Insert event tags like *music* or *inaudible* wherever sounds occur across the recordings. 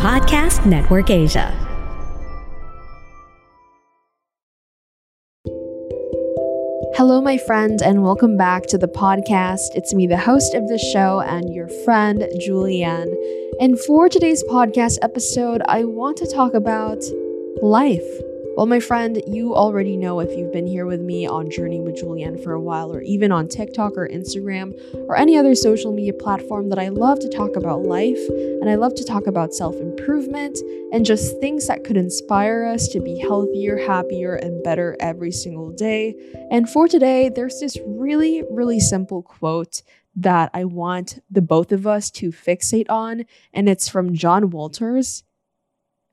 Podcast Network Asia. Hello, my friend, and welcome back to the podcast. It's me, the host of the show, and your friend, Julianne. And for today's podcast episode, I want to talk about life. Well, my friend, you already know if you've been here with me on Journey with Julianne for a while, or even on TikTok or Instagram or any other social media platform, that I love to talk about life and I love to talk about self improvement and just things that could inspire us to be healthier, happier, and better every single day. And for today, there's this really, really simple quote that I want the both of us to fixate on, and it's from John Walters.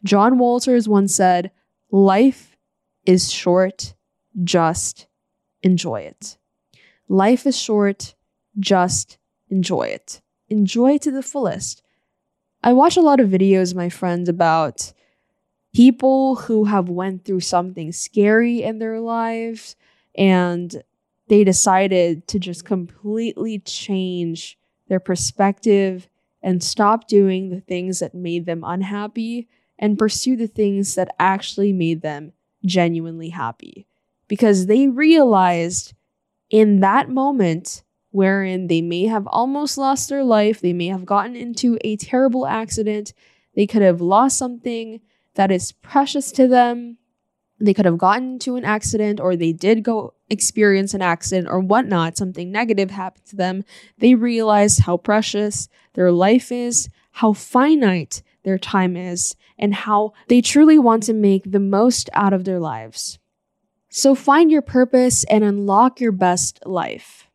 John Walters once said, Life is short, just enjoy it. Life is short, just enjoy it. Enjoy to the fullest. I watch a lot of videos, my friends, about people who have went through something scary in their lives and they decided to just completely change their perspective and stop doing the things that made them unhappy and pursue the things that actually made them genuinely happy. Because they realized in that moment wherein they may have almost lost their life, they may have gotten into a terrible accident, they could have lost something that is precious to them. They could have gotten into an accident, or they did go experience an accident or whatnot, something negative happened to them. They realized how precious their life is, how finite their time is, and how they truly want to make the most out of their lives. So find your purpose and unlock your best life.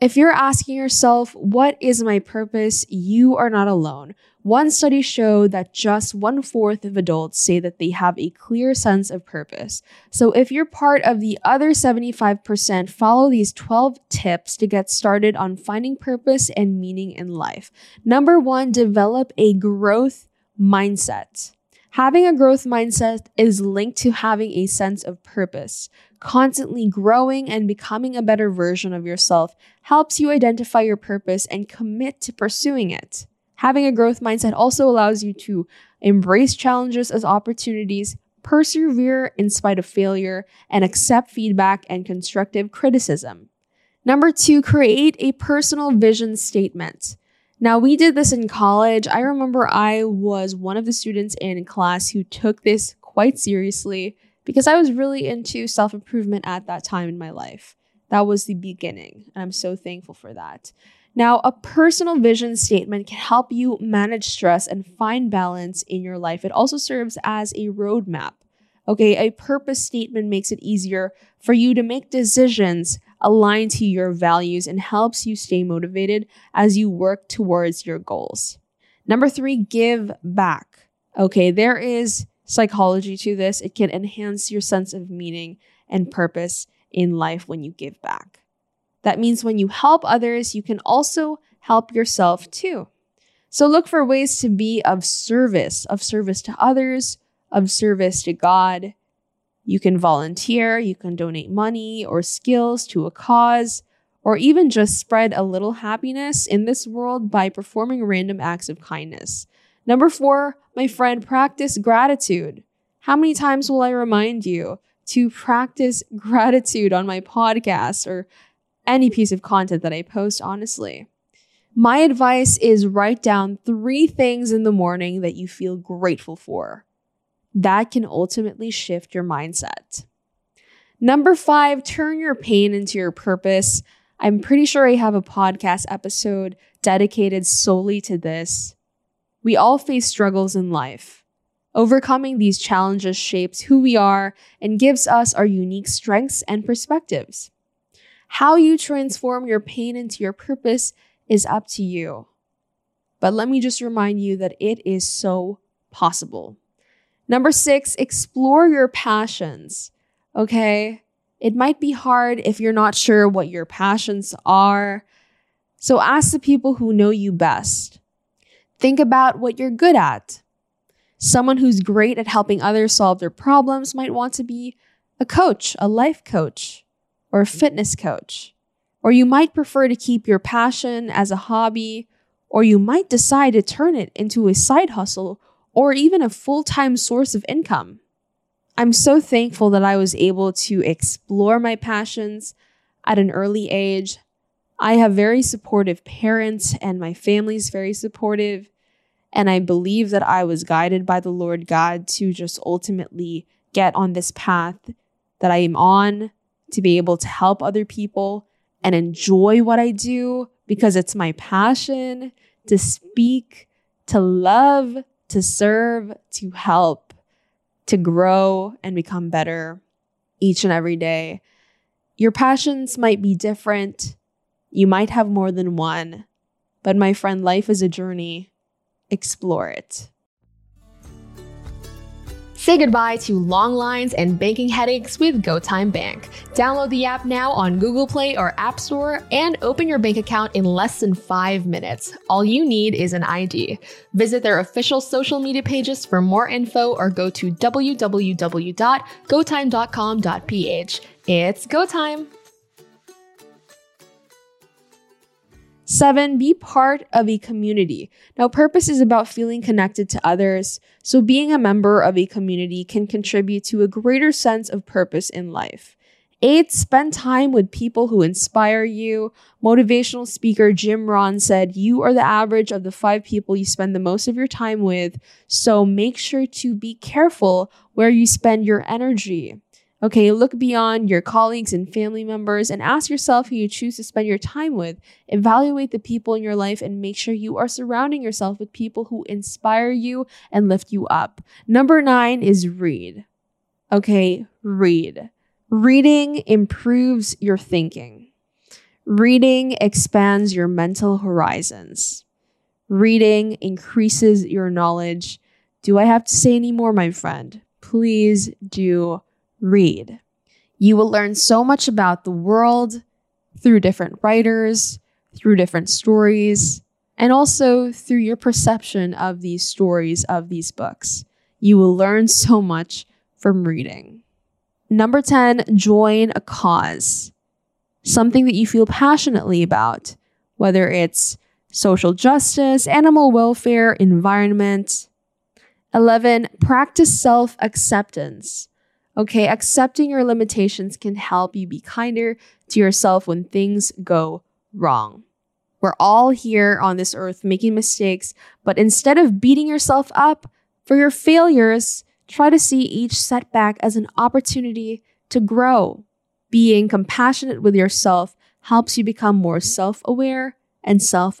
If you're asking yourself, what is my purpose? You are not alone. One study showed that just one fourth of adults say that they have a clear sense of purpose. So if you're part of the other 75%, follow these 12 tips to get started on finding purpose and meaning in life. Number one, develop a growth mindset. Having a growth mindset is linked to having a sense of purpose. Constantly growing and becoming a better version of yourself helps you identify your purpose and commit to pursuing it. Having a growth mindset also allows you to embrace challenges as opportunities, persevere in spite of failure, and accept feedback and constructive criticism. Number two, create a personal vision statement. Now, we did this in college. I remember I was one of the students in class who took this quite seriously because I was really into self improvement at that time in my life. That was the beginning, and I'm so thankful for that. Now, a personal vision statement can help you manage stress and find balance in your life. It also serves as a roadmap. Okay, a purpose statement makes it easier for you to make decisions aligned to your values and helps you stay motivated as you work towards your goals. Number three, give back. Okay, there is psychology to this. It can enhance your sense of meaning and purpose in life when you give back. That means when you help others, you can also help yourself too. So look for ways to be of service, of service to others, of service to God, you can volunteer, you can donate money or skills to a cause, or even just spread a little happiness in this world by performing random acts of kindness. Number four, my friend, practice gratitude. How many times will I remind you to practice *laughs* gratitude on my podcast or any piece of content that I post, honestly? My advice is write down three things in the morning that you feel grateful for that can ultimately shift your mindset. Number five, turn your pain into your purpose. I'm pretty sure I have a podcast episode dedicated solely to this. We all face struggles in life. Overcoming these challenges shapes who we are and gives us our unique strengths and perspectives. How you transform your pain into your purpose is up to you. But let me just remind you that it is so possible. Number six, explore your passions. Okay. It might be hard if you're not sure what your passions are. So ask the people who know you best. Think about what you're good at. Someone who's great at helping others solve their problems might want to be a coach, a life coach, or a fitness coach. Or you might prefer to keep your passion as a hobby, or you might decide to turn it into a side hustle or even a full time source of income. I'm so thankful that I was able to explore my passions at an early age. I have very supportive parents, and my family's very supportive. And I believe that I was guided by the Lord God to just ultimately get on this path that I am on, to be able to help other people and enjoy what I do because it's my passion to speak, to love, to serve, to help, to grow and become better each and every day. Your passions might be different. You might have more than one. But my friend, life is a journey. Explore it. Say goodbye to long lines and banking headaches with GoTyme Bank. Download the app now on Google Play or App Store and open your bank account in less than five minutes. All you need is an ID. Visit their official social media pages for more info or go to www.gotyme.com.ph. It's go time! Seven, be part of a community. Now, purpose is about feeling connected to others, so being a member of a community can contribute to a greater sense of purpose in life. Eight, spend time with people who inspire you. Motivational speaker Jim Rohn said, You are the average of the five people you spend the most of your time with, so make sure to be careful where you spend your energy. Okay, look beyond your colleagues and family members and ask yourself who you choose to spend your time with. Evaluate the people in your life and make sure you are surrounding yourself with people who inspire you and lift you up. Number nine is read. Okay, read. Reading improves your thinking. Reading expands your mental horizons. Reading increases your knowledge. Do I have to say any more, my friend? Please do read. You will learn so much about the world through different writers, through different stories, and also through your perception of these stories, of these books. You will learn so much from reading. Number 10, join a cause. Something that you feel passionately about, whether it's social justice, animal welfare, environment. 11, practice self acceptance. Okay, accepting your limitations can help you be kinder to yourself when things go wrong. We're all here on this earth making mistakes, but instead of beating yourself up for your failures, try to see each setback as an opportunity to grow. Being compassionate with yourself helps you become more self aware and self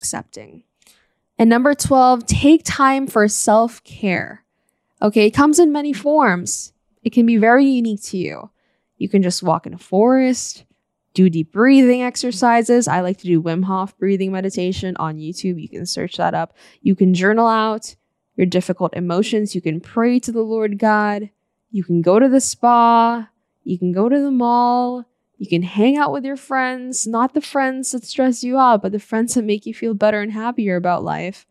Accepting. And number 12, take time for self care. Okay, it comes in many forms. It can be very unique to you. You can just walk in a forest, do deep breathing exercises. I like to do Wim Hof breathing meditation on YouTube. You can search that up. You can journal out your difficult emotions. You can pray to the Lord God. You can go to the spa, you can go to the mall, you can hang out with your friends, not the friends that stress you out, but the friends that make you feel better and happier about life.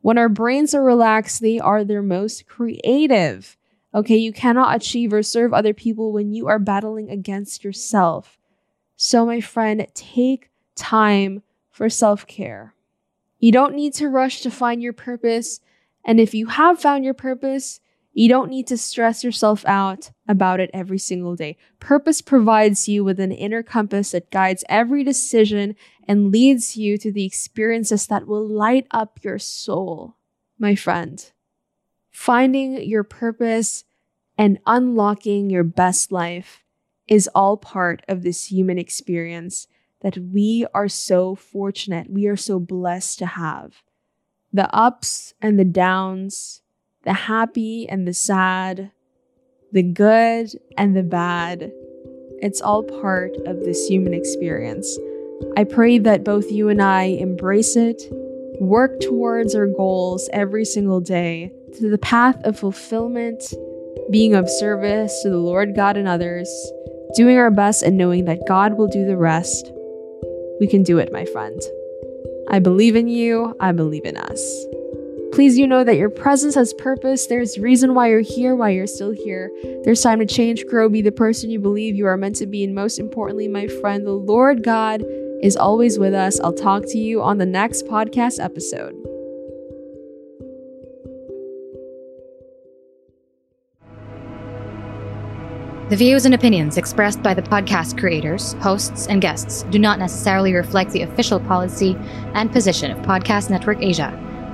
When our brains are relaxed, they are their most creative. Okay, you cannot achieve or serve other people when you are battling against yourself. So, my friend, take time for self care. You don't need to rush to find your purpose. And if you have found your purpose, you don't need to stress yourself out about it every single day. Purpose provides you with an inner compass that guides every decision and leads you to the experiences that will light up your soul, my friend. Finding your purpose and unlocking your best life is all part of this human experience that we are so fortunate, we are so blessed to have. The ups and the downs, the happy and the sad, the good and the bad. It's all part of this human experience. I pray that both you and I embrace it, work towards our goals every single day to the path of fulfillment, being of service to the Lord God and others, doing our best and knowing that God will do the rest. We can do it, my friend. I believe in you. I believe in us. Please, you know that your presence has purpose. There's reason why you're here, why you're still here. There's time to change, grow, be the person you believe you are meant to be. And most importantly, my friend, the Lord God is always with us. I'll talk to you on the next podcast episode. The views and opinions expressed by the podcast creators, hosts, and guests do not necessarily reflect the official policy and position of Podcast Network Asia,